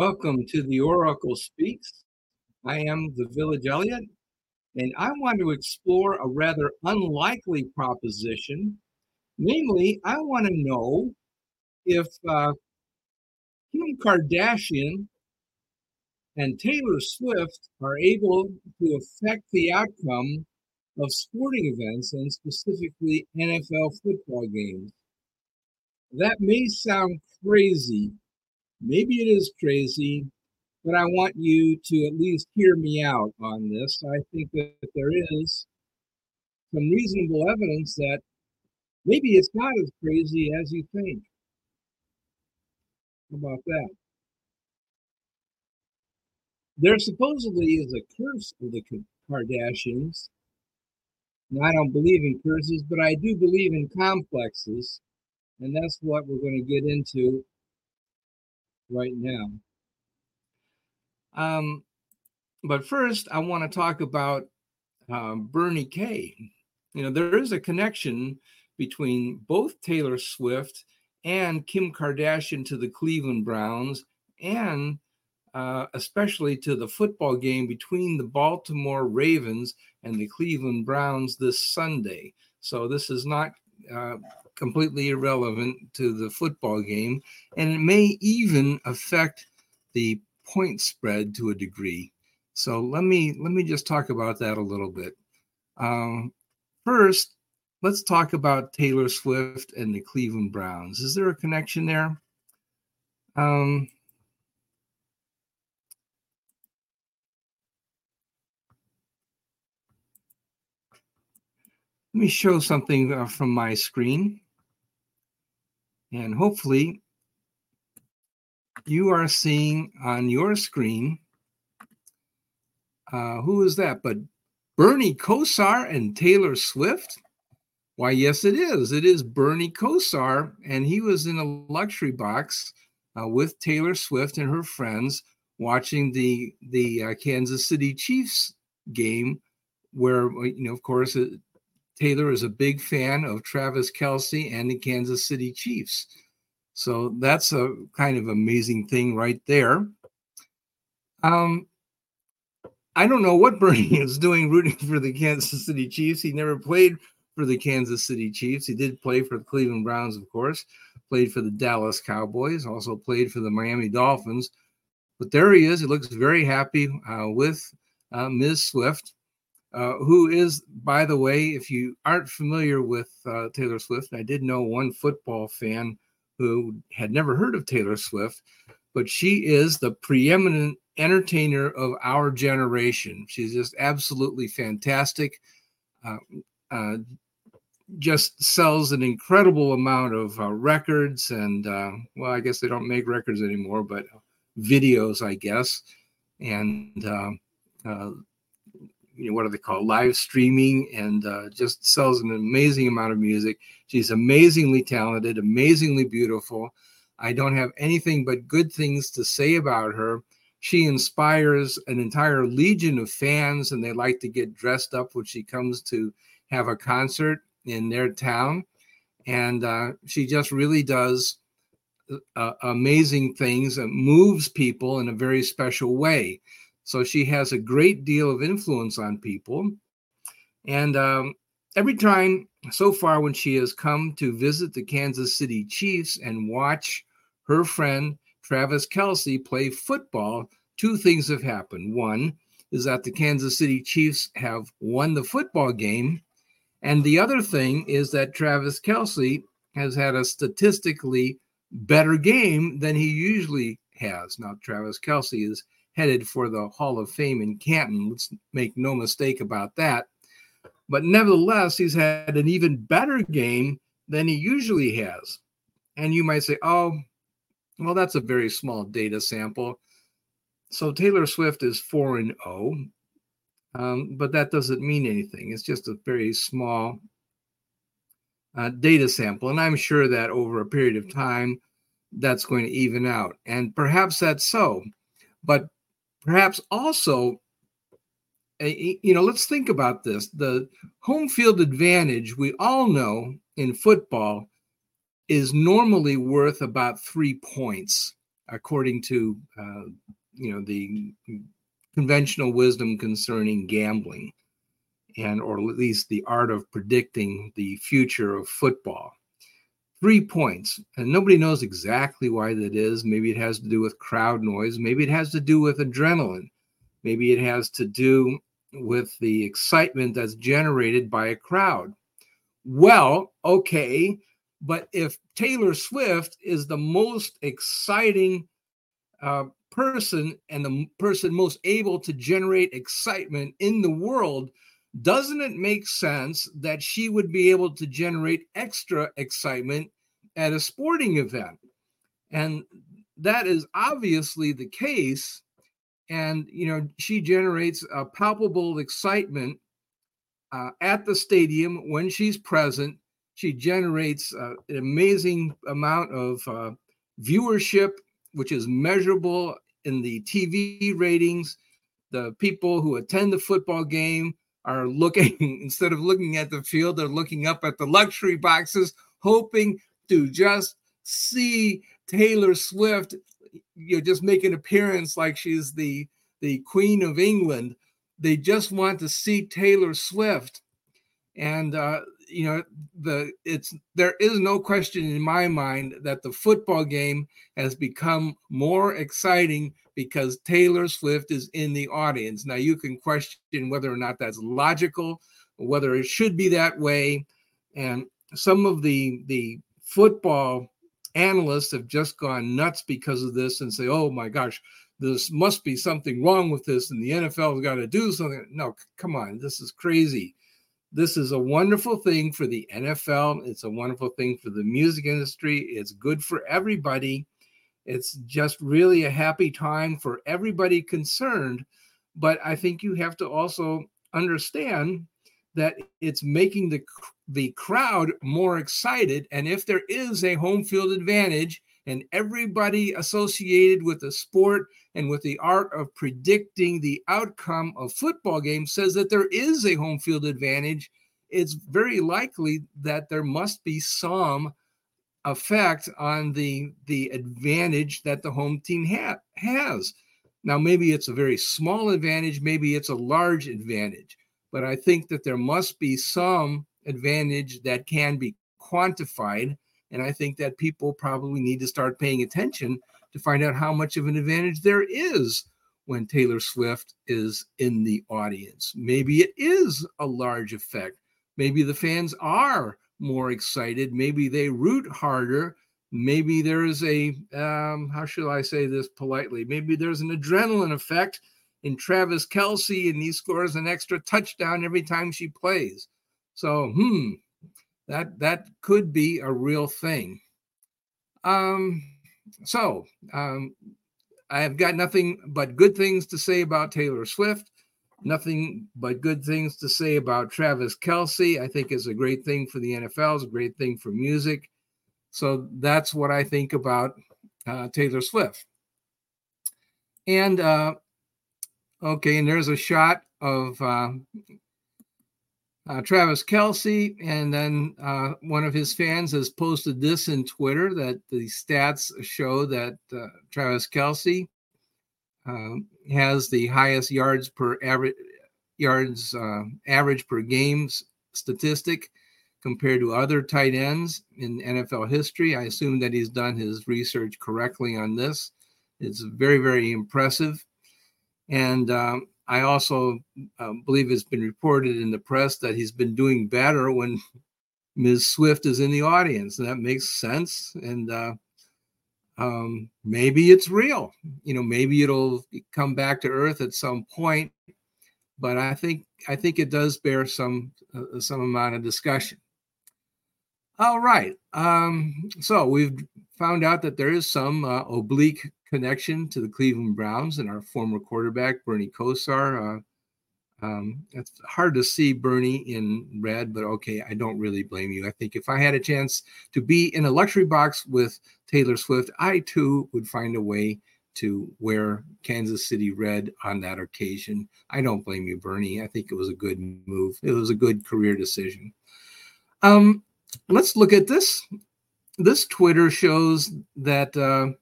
Welcome to the Oracle Speaks. I am the Village Elliot, and I want to explore a rather unlikely proposition. Namely, I want to know if uh, Kim Kardashian and Taylor Swift are able to affect the outcome of sporting events and specifically NFL football games. That may sound crazy. Maybe it is crazy, but I want you to at least hear me out on this. I think that there is some reasonable evidence that maybe it's not as crazy as you think. How about that? There supposedly is a curse of the Kardashians. Now, I don't believe in curses, but I do believe in complexes. And that's what we're going to get into right now. Um, but first, I want to talk about um, Bernie K. You know, there is a connection between both Taylor Swift and Kim Kardashian to the Cleveland Browns, and uh, especially to the football game between the Baltimore Ravens and the Cleveland Browns this Sunday. So this is not uh, completely irrelevant to the football game, and it may even affect the point spread to a degree. So let me let me just talk about that a little bit. Um, first, let's talk about Taylor Swift and the Cleveland Browns. Is there a connection there? Um, let me show something uh, from my screen. And hopefully, you are seeing on your screen uh, who is that? But Bernie Kosar and Taylor Swift? Why, yes, it is. It is Bernie Kosar, and he was in a luxury box uh, with Taylor Swift and her friends watching the the uh, Kansas City Chiefs game, where you know, of course, uh, Taylor is a big fan of Travis Kelce and the Kansas City Chiefs. So that's a kind of amazing thing right there. Um, I don't know what Bernie is doing rooting for the Kansas City Chiefs. He never played for the Kansas City Chiefs. He did play for the Cleveland Browns, of course, played for the Dallas Cowboys, also played for the Miami Dolphins. But there he is. He looks very happy uh, with uh, Ms. Swift, uh, who is, by the way, if you aren't familiar with uh, Taylor Swift, I did know one football fan who had never heard of Taylor Swift, but she is the preeminent entertainer of our generation. She's just absolutely fantastic. Uh, uh, just sells an incredible amount of uh, records and well i guess they don't make records anymore but videos i guess and uh, you know what do they call live streaming and uh, just sells an amazing amount of music she's amazingly talented amazingly beautiful i don't have anything but good things to say about her she inspires an entire legion of fans and they like to get dressed up when she comes to have a concert in their town. And uh, she just really does uh, amazing things and moves people in a very special way. So she has a great deal of influence on people. And um, every time so far, when she has come to visit the Kansas City Chiefs and watch her friend Travis Kelce play football, two things have happened. One is that the Kansas City Chiefs have won the football game and the other thing is that Travis Kelce has had a statistically better game than he usually has. Now, Travis Kelce is headed for the Hall of Fame in Canton. Let's make no mistake about that. But nevertheless, he's had an even better game than he usually has. And you might say, oh, well, that's a very small data sample. So Taylor Swift is 4 and 0. Um, but that doesn't mean anything. It's just a very small uh, data sample. And I'm sure that over a period of time, that's going to even out. And perhaps that's so. But perhaps also, you know, let's think about this. The home field advantage, we all know in football, is normally worth about three points, according to, uh, you know, the conventional wisdom concerning gambling and or at least the art of predicting the future of football three points. And nobody knows exactly why that is. Maybe it has to do with crowd noise. Maybe it has to do with adrenaline. Maybe it has to do with the excitement that's generated by a crowd. Well okay but if taylor swift is the most exciting uh, person and the person most able to generate excitement in the world, doesn't it make sense that she would be able to generate extra excitement at a sporting event? And that is obviously the case. And, you know, she generates a palpable excitement uh, at the stadium when she's present. She generates uh, an amazing amount of uh, viewership which is measurable in the TV ratings. The people who attend the football game are looking, instead of looking at the field, they're looking up at the luxury boxes, hoping to just see Taylor Swift, you know, just make an appearance like she's the, the Queen of England. They just want to see Taylor Swift. And uh, you know the it's there is no question in my mind that the football game has become more exciting because Taylor Swift is in the audience. Now you can question whether or not that's logical, whether it should be that way, and some of the the football analysts have just gone nuts because of this and say, "Oh my gosh, this must be something wrong with this, and the NFL has got to do something." No, come on, this is crazy this is a wonderful thing for the NFL. It's a wonderful thing for the music industry. It's good for everybody. It's just really a happy time for everybody concerned. But I think you have to also understand that it's making the the crowd more excited and if there is a home field advantage and everybody associated with the sport and with the art of predicting the outcome of football games says that there is a home field advantage, it's very likely that there must be some effect on the the advantage that the home team ha- has. Now, maybe it's a very small advantage, maybe it's a large advantage, but I think that there must be some advantage that can be quantified. And I think that people probably need to start paying attention to find out how much of an advantage there is when Taylor Swift is in the audience. Maybe it is a large effect. Maybe the fans are more excited. Maybe they root harder maybe there's a um, how should I say this politely? Maybe there's an adrenaline effect in Travis Kelce and he scores an extra touchdown every time she plays. So, hmm, that that could be a real thing. Um, so um, I have got nothing but good things to say about Taylor Swift. Nothing but good things to say about Travis Kelce. I think is a great thing for the NFL. It's a great thing for music. So that's what I think about uh, Taylor Swift. And uh, okay, and there's a shot of uh, uh, Travis Kelce, and then uh, one of his fans has posted this in Twitter that the stats show that uh, Travis Kelce um, has the highest yards per average yards uh, average per games statistic compared to other tight ends in NFL history. I assume that he's done his research correctly on this. It's very, very impressive. And um, I also uh, believe it's been reported in the press that he's been doing better when Ms. Swift is in the audience. And that makes sense. And uh, um, maybe it's real. You know, maybe it'll come back to earth at some point. But I think I think it does bear some uh, some amount of discussion. All right. Um, so we've found out that there is some uh, oblique connection to the Cleveland Browns and our former quarterback, Bernie Kosar. Uh, um, it's hard to see Bernie in red, but okay, I don't really blame you. I think if I had a chance to be in a luxury box with Taylor Swift, I too would find a way to wear Kansas City red on that occasion. I don't blame you, Bernie. I think it was a good move. It was a good career decision. Um, let's look at this. This Twitter shows that uh,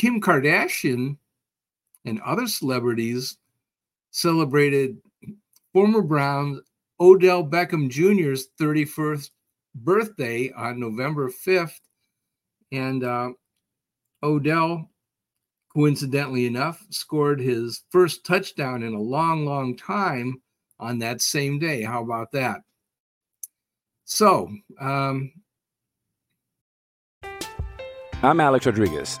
Kim Kardashian and other celebrities celebrated former Browns Odell Beckham Jr.'s 31st birthday on November 5th. And uh, Odell, coincidentally enough, scored his first touchdown in a long, long time on that same day. How about that? So, um, I'm Alex Rodriguez.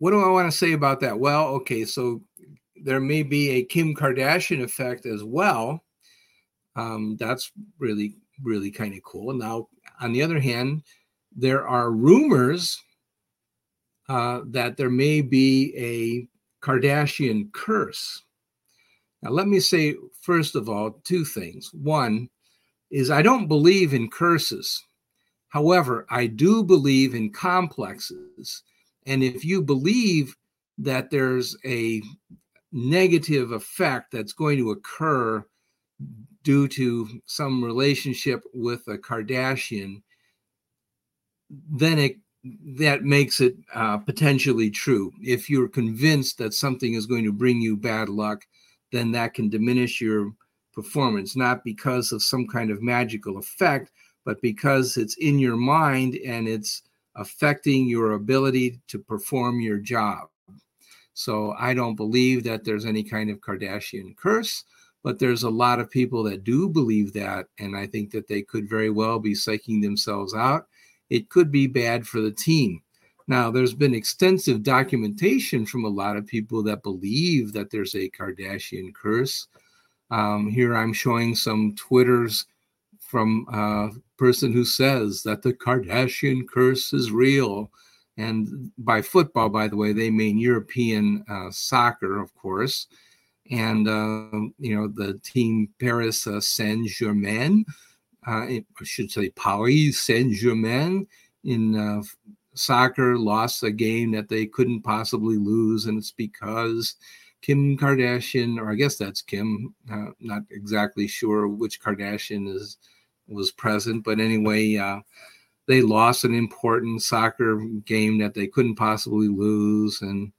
What do I want to say about that? Well, okay, so there may be a Kim Kardashian effect as well. Um, that's really, really kind of cool. Now, on the other hand, there are rumors uh, that there may be a Kardashian curse. Now, let me say, first of all, two things. One is I don't believe in curses. However, I do believe in complexes. And if you believe that there's a negative effect that's going to occur due to some relationship with a Kardashian, then it that makes it uh, potentially true. If you're convinced that something is going to bring you bad luck, then that can diminish your performance, not because of some kind of magical effect, but because it's in your mind and it's affecting your ability to perform your job. So I don't believe that there's any kind of Kardashian curse, but there's a lot of people that do believe that. And I think that they could very well be psyching themselves out. It could be bad for the team. Now, there's been extensive documentation from a lot of people that believe that there's a Kardashian curse. Um, here I'm showing some Twitters from a person who says that the Kardashian curse is real. And by football, by the way, they mean European uh, soccer, of course. And, uh, you know, the team Paris uh, Saint Germain, uh, I should say Paris Saint Germain in uh, soccer lost a game that they couldn't possibly lose. And it's because Kim Kardashian, or I guess that's Kim, uh, not exactly sure which Kardashian is was present, but anyway, they lost an important soccer game that they couldn't possibly lose and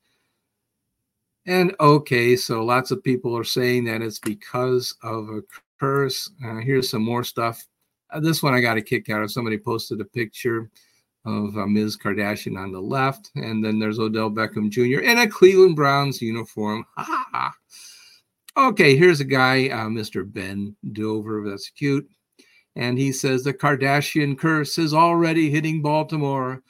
and okay so lots of people are saying that it's because of a curse. Uh, here's some more stuff. Uh, this one i got a kick out of. Somebody posted a picture of uh, ms. Kardashian on the left and then there's odell beckham jr in a cleveland browns uniform. Okay here's a guy uh, mr ben dover. That's cute and he says the Kardashian curse is already hitting Baltimore.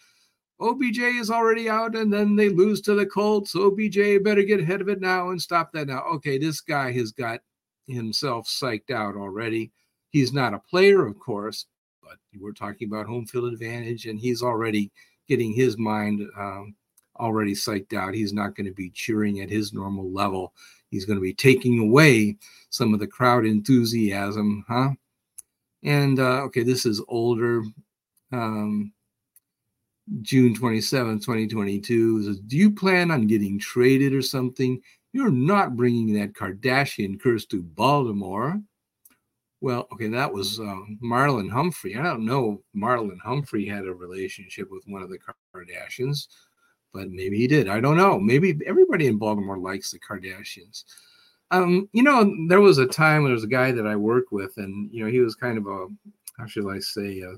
OBJ is already out, and then they lose to the Colts. OBJ better get ahead of it now and stop that now. Okay, this guy has got himself psyched out already. He's not a player, of course, but we're talking about home field advantage, and he's already getting his mind um, already psyched out. He's not going to be cheering at his normal level. He's going to be taking away some of the crowd enthusiasm, huh? And uh, okay, this is older. Um, June 27, 2022. Says, Do you plan on getting traded or something? You're not bringing that Kardashian curse to Baltimore. Well, okay, that was uh, Marlon Humphrey. I don't know Marlon Humphrey had a relationship with one of the Kardashians, but maybe he did. I don't know. Maybe everybody in Baltimore likes the Kardashians. Um, you know, there was a time there was a guy that I worked with, and you know, he was kind of a how should I say a,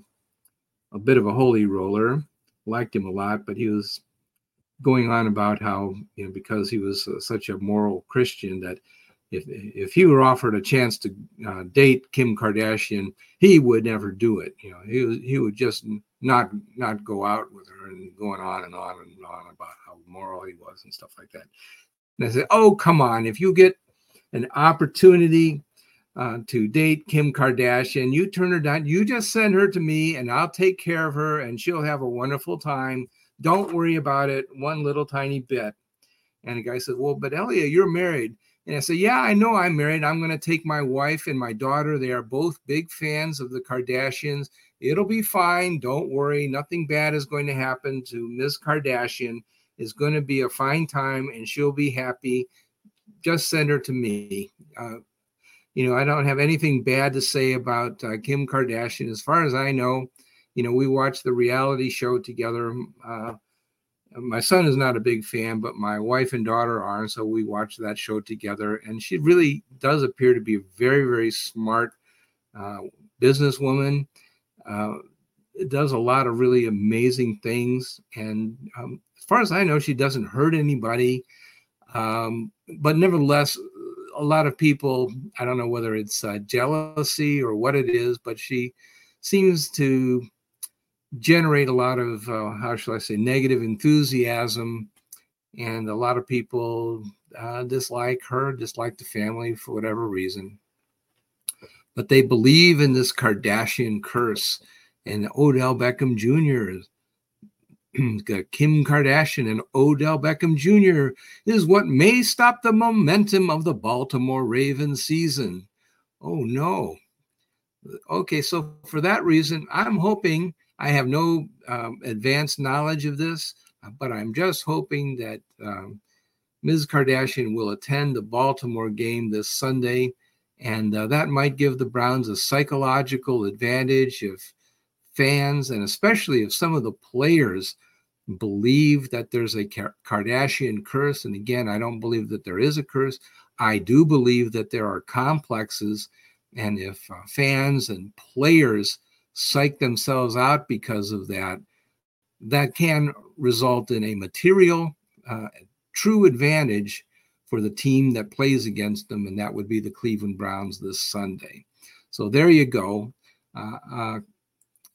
a bit of a holy roller. Liked him a lot, but he was going on about how you know because he was uh, such a moral Christian that if if he were offered a chance to uh, date Kim Kardashian, he would never do it. You know, he he would just not not go out with her and going on and on and on about how moral he was and stuff like that. And I said, "Oh, come on! If you get an opportunity uh, to date Kim Kardashian, you turn her down. You just send her to me, and I'll take care of her, and she'll have a wonderful time. Don't worry about it one little tiny bit. And the guy said, Well, but Elia, you're married. And I said, Yeah, I know I'm married. I'm going to take my wife and my daughter. They are both big fans of the Kardashians. It'll be fine. Don't worry. Nothing bad is going to happen to Ms. Kardashian. It's going to be a fine time and she'll be happy just send her to me. Uh, you know, I don't have anything bad to say about uh, Kim Kardashian. As far as I know, you know, we watched the reality show together. Uh, my son is not a big fan, but my wife and daughter are. And so we watched that show together. And she really does appear to be a very, very smart uh, businesswoman. Uh, does a lot of really amazing things. And um, as far as I know, she doesn't hurt anybody. Um, but nevertheless, a lot of people, I don't know whether it's uh, jealousy or what it is, but she seems to generate a lot of, uh, how shall I say, negative enthusiasm. And a lot of people uh, dislike her, dislike the family for whatever reason. But they believe in this Kardashian curse. And Odell Beckham Jr. Kim Kardashian and Odell Beckham Jr. is what may stop the momentum of the Baltimore Ravens season. Oh no. Okay, so for that reason, I'm hoping I have no um, advanced knowledge of this, but I'm just hoping that um, Ms. Kardashian will attend the Baltimore game this Sunday, and uh, that might give the Browns a psychological advantage if fans and especially if some of the players believe that there's a Kardashian curse. And again, I don't believe that there is a curse. I do believe that there are complexes. And if uh, fans and players psych themselves out because of that, that can result in a material, uh, true advantage for the team that plays against them, and that would be the Cleveland Browns this Sunday. So there you go. Uh, uh,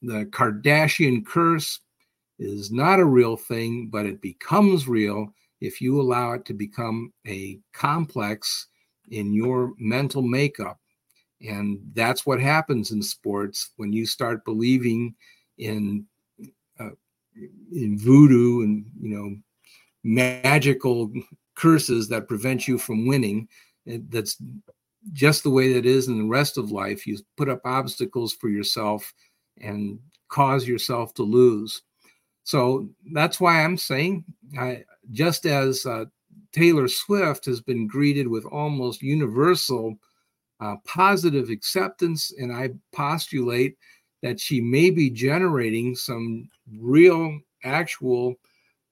the Kardashian curse is not a real thing, but it becomes real if you allow it to become a complex in your mental makeup. And that's what happens in sports when you start believing in uh, in voodoo and you know magical curses that prevent you from winning. That's just the way that is in the rest of life. You put up obstacles for yourself and cause yourself to lose. So that's why I'm saying, I, just as uh, Taylor Swift has been greeted with almost universal uh, positive acceptance, and I postulate that she may be generating some real, actual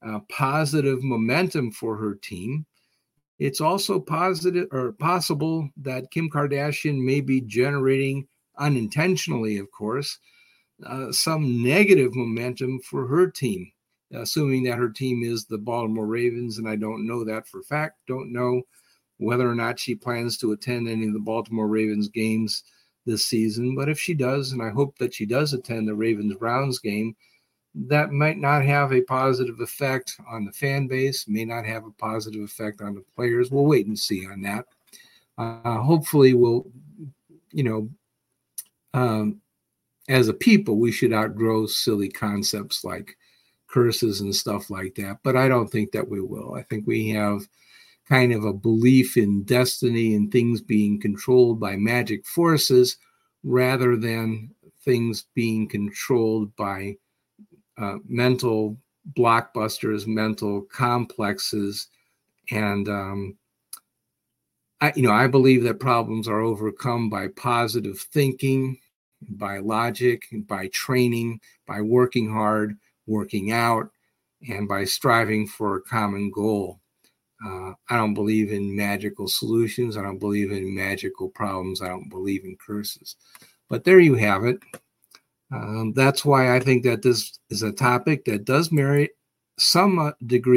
uh, positive momentum for her team. It's also positive or possible that Kim Kardashian may be generating unintentionally, of course, uh, some negative momentum for her team, assuming that her team is the Baltimore Ravens. And I don't know that for fact. Don't know whether or not she plans to attend any of the Baltimore Ravens games this season. But if she does, and I hope that she does attend the Ravens Browns game, that might not have a positive effect on the fan base, may not have a positive effect on the players. We'll wait and see on that. Uh, hopefully, we'll, you know, um, as a people, we should outgrow silly concepts like curses and stuff like that. But I don't think that we will. I think we have kind of a belief in destiny and things being controlled by magic forces rather than things being controlled by uh, mental blockbusters, mental complexes, and um, I, you know, I believe that problems are overcome by positive thinking, by logic, by training, by working hard, working out, and by striving for a common goal. Uh, I don't believe in magical solutions. I don't believe in magical problems. I don't believe in curses. But there you have it. Um, that's why I think that this is a topic that does merit some uh, degree